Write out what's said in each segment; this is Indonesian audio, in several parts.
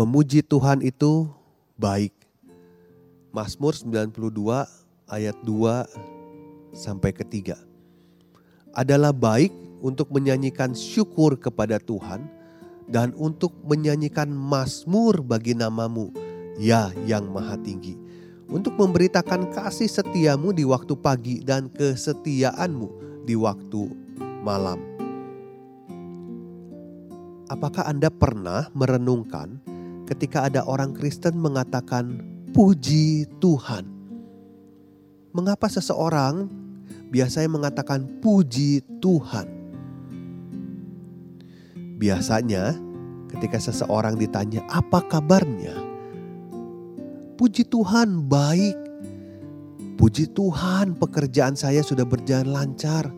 Memuji Tuhan itu baik. Mazmur 92 ayat 2 sampai ketiga. Adalah baik untuk menyanyikan syukur kepada Tuhan dan untuk menyanyikan mazmur bagi namamu, ya yang maha tinggi. Untuk memberitakan kasih setiamu di waktu pagi dan kesetiaanmu di waktu malam. Apakah Anda pernah merenungkan ketika ada orang Kristen mengatakan puji Tuhan. Mengapa seseorang biasanya mengatakan puji Tuhan? Biasanya ketika seseorang ditanya apa kabarnya? Puji Tuhan baik. Puji Tuhan pekerjaan saya sudah berjalan lancar.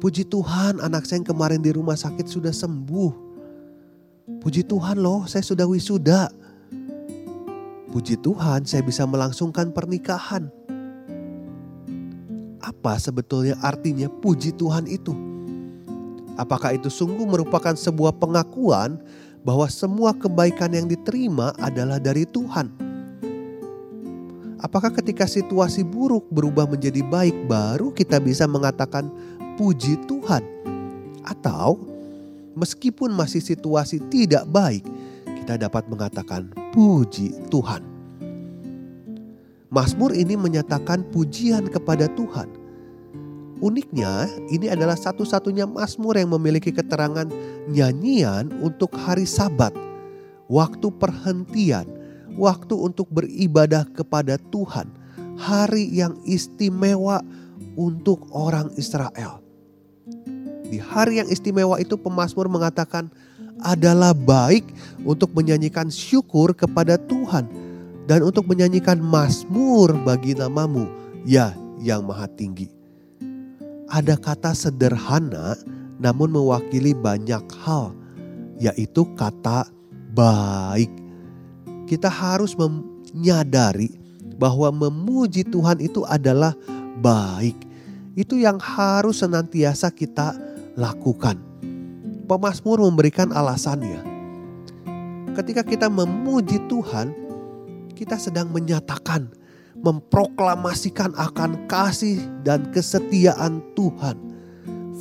Puji Tuhan anak saya yang kemarin di rumah sakit sudah sembuh. Puji Tuhan loh, saya sudah wisuda. Puji Tuhan, saya bisa melangsungkan pernikahan. Apa sebetulnya artinya puji Tuhan itu? Apakah itu sungguh merupakan sebuah pengakuan bahwa semua kebaikan yang diterima adalah dari Tuhan? Apakah ketika situasi buruk berubah menjadi baik, baru kita bisa mengatakan puji Tuhan, atau meskipun masih situasi tidak baik, kita dapat mengatakan puji Tuhan. Mazmur ini menyatakan pujian kepada Tuhan. Uniknya, ini adalah satu-satunya Mazmur yang memiliki keterangan nyanyian untuk hari Sabat, waktu perhentian, waktu untuk beribadah kepada Tuhan, hari yang istimewa untuk orang Israel. Di hari yang istimewa itu pemazmur mengatakan adalah baik untuk menyanyikan syukur kepada Tuhan dan untuk menyanyikan mazmur bagi namamu, ya yang maha tinggi. Ada kata sederhana namun mewakili banyak hal, yaitu kata baik. Kita harus menyadari bahwa memuji Tuhan itu adalah baik. Itu yang harus senantiasa kita lakukan. Pemasmur memberikan alasannya. Ketika kita memuji Tuhan, kita sedang menyatakan, memproklamasikan akan kasih dan kesetiaan Tuhan.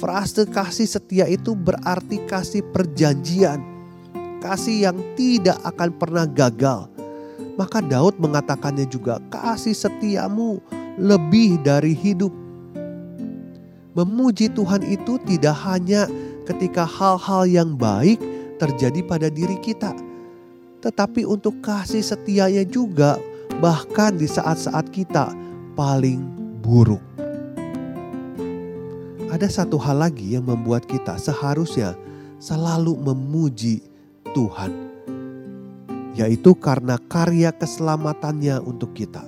Frase kasih setia itu berarti kasih perjanjian, kasih yang tidak akan pernah gagal. Maka Daud mengatakannya juga, kasih setiamu lebih dari hidup. Memuji Tuhan itu tidak hanya ketika hal-hal yang baik terjadi pada diri kita, tetapi untuk kasih setianya juga, bahkan di saat-saat kita paling buruk. Ada satu hal lagi yang membuat kita seharusnya selalu memuji Tuhan, yaitu karena karya keselamatannya untuk kita.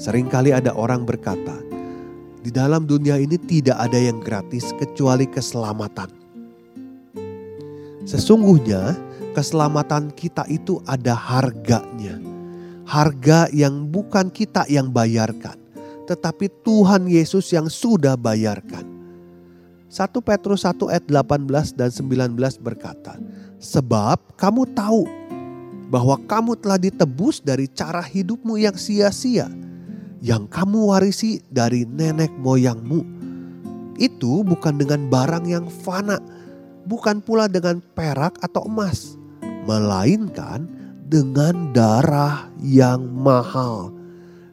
Seringkali ada orang berkata, di dalam dunia ini tidak ada yang gratis kecuali keselamatan. Sesungguhnya keselamatan kita itu ada harganya. Harga yang bukan kita yang bayarkan, tetapi Tuhan Yesus yang sudah bayarkan. 1 Petrus 1 ayat 18 dan 19 berkata, Sebab kamu tahu bahwa kamu telah ditebus dari cara hidupmu yang sia-sia yang kamu warisi dari nenek moyangmu. Itu bukan dengan barang yang fana, bukan pula dengan perak atau emas, melainkan dengan darah yang mahal,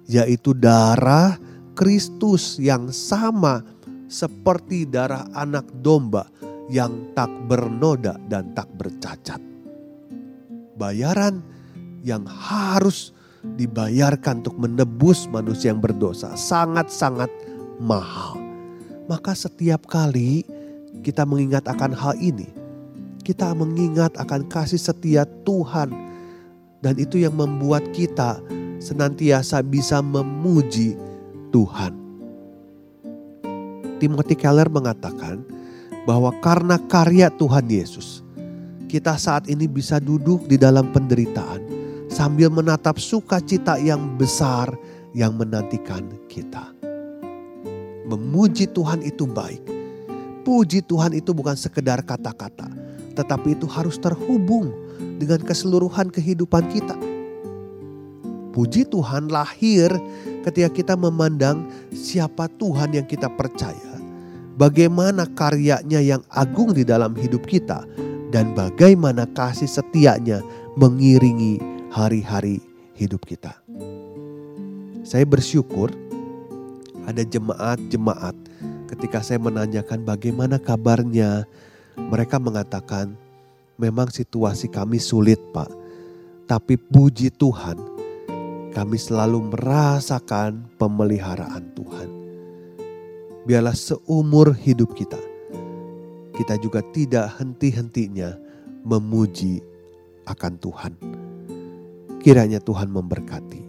yaitu darah Kristus yang sama seperti darah anak domba yang tak bernoda dan tak bercacat. Bayaran yang harus dibayarkan untuk menebus manusia yang berdosa sangat-sangat mahal. Maka setiap kali kita mengingat akan hal ini, kita mengingat akan kasih setia Tuhan dan itu yang membuat kita senantiasa bisa memuji Tuhan. Timothy Keller mengatakan bahwa karena karya Tuhan Yesus, kita saat ini bisa duduk di dalam penderitaan sambil menatap sukacita yang besar yang menantikan kita. Memuji Tuhan itu baik. Puji Tuhan itu bukan sekedar kata-kata, tetapi itu harus terhubung dengan keseluruhan kehidupan kita. Puji Tuhan lahir ketika kita memandang siapa Tuhan yang kita percaya, bagaimana karyanya yang agung di dalam hidup kita, dan bagaimana kasih setianya mengiringi hari-hari hidup kita. Saya bersyukur ada jemaat-jemaat ketika saya menanyakan bagaimana kabarnya, mereka mengatakan, memang situasi kami sulit Pak. Tapi puji Tuhan, kami selalu merasakan pemeliharaan Tuhan. Biarlah seumur hidup kita, kita juga tidak henti-hentinya memuji akan Tuhan. Kiranya Tuhan memberkati.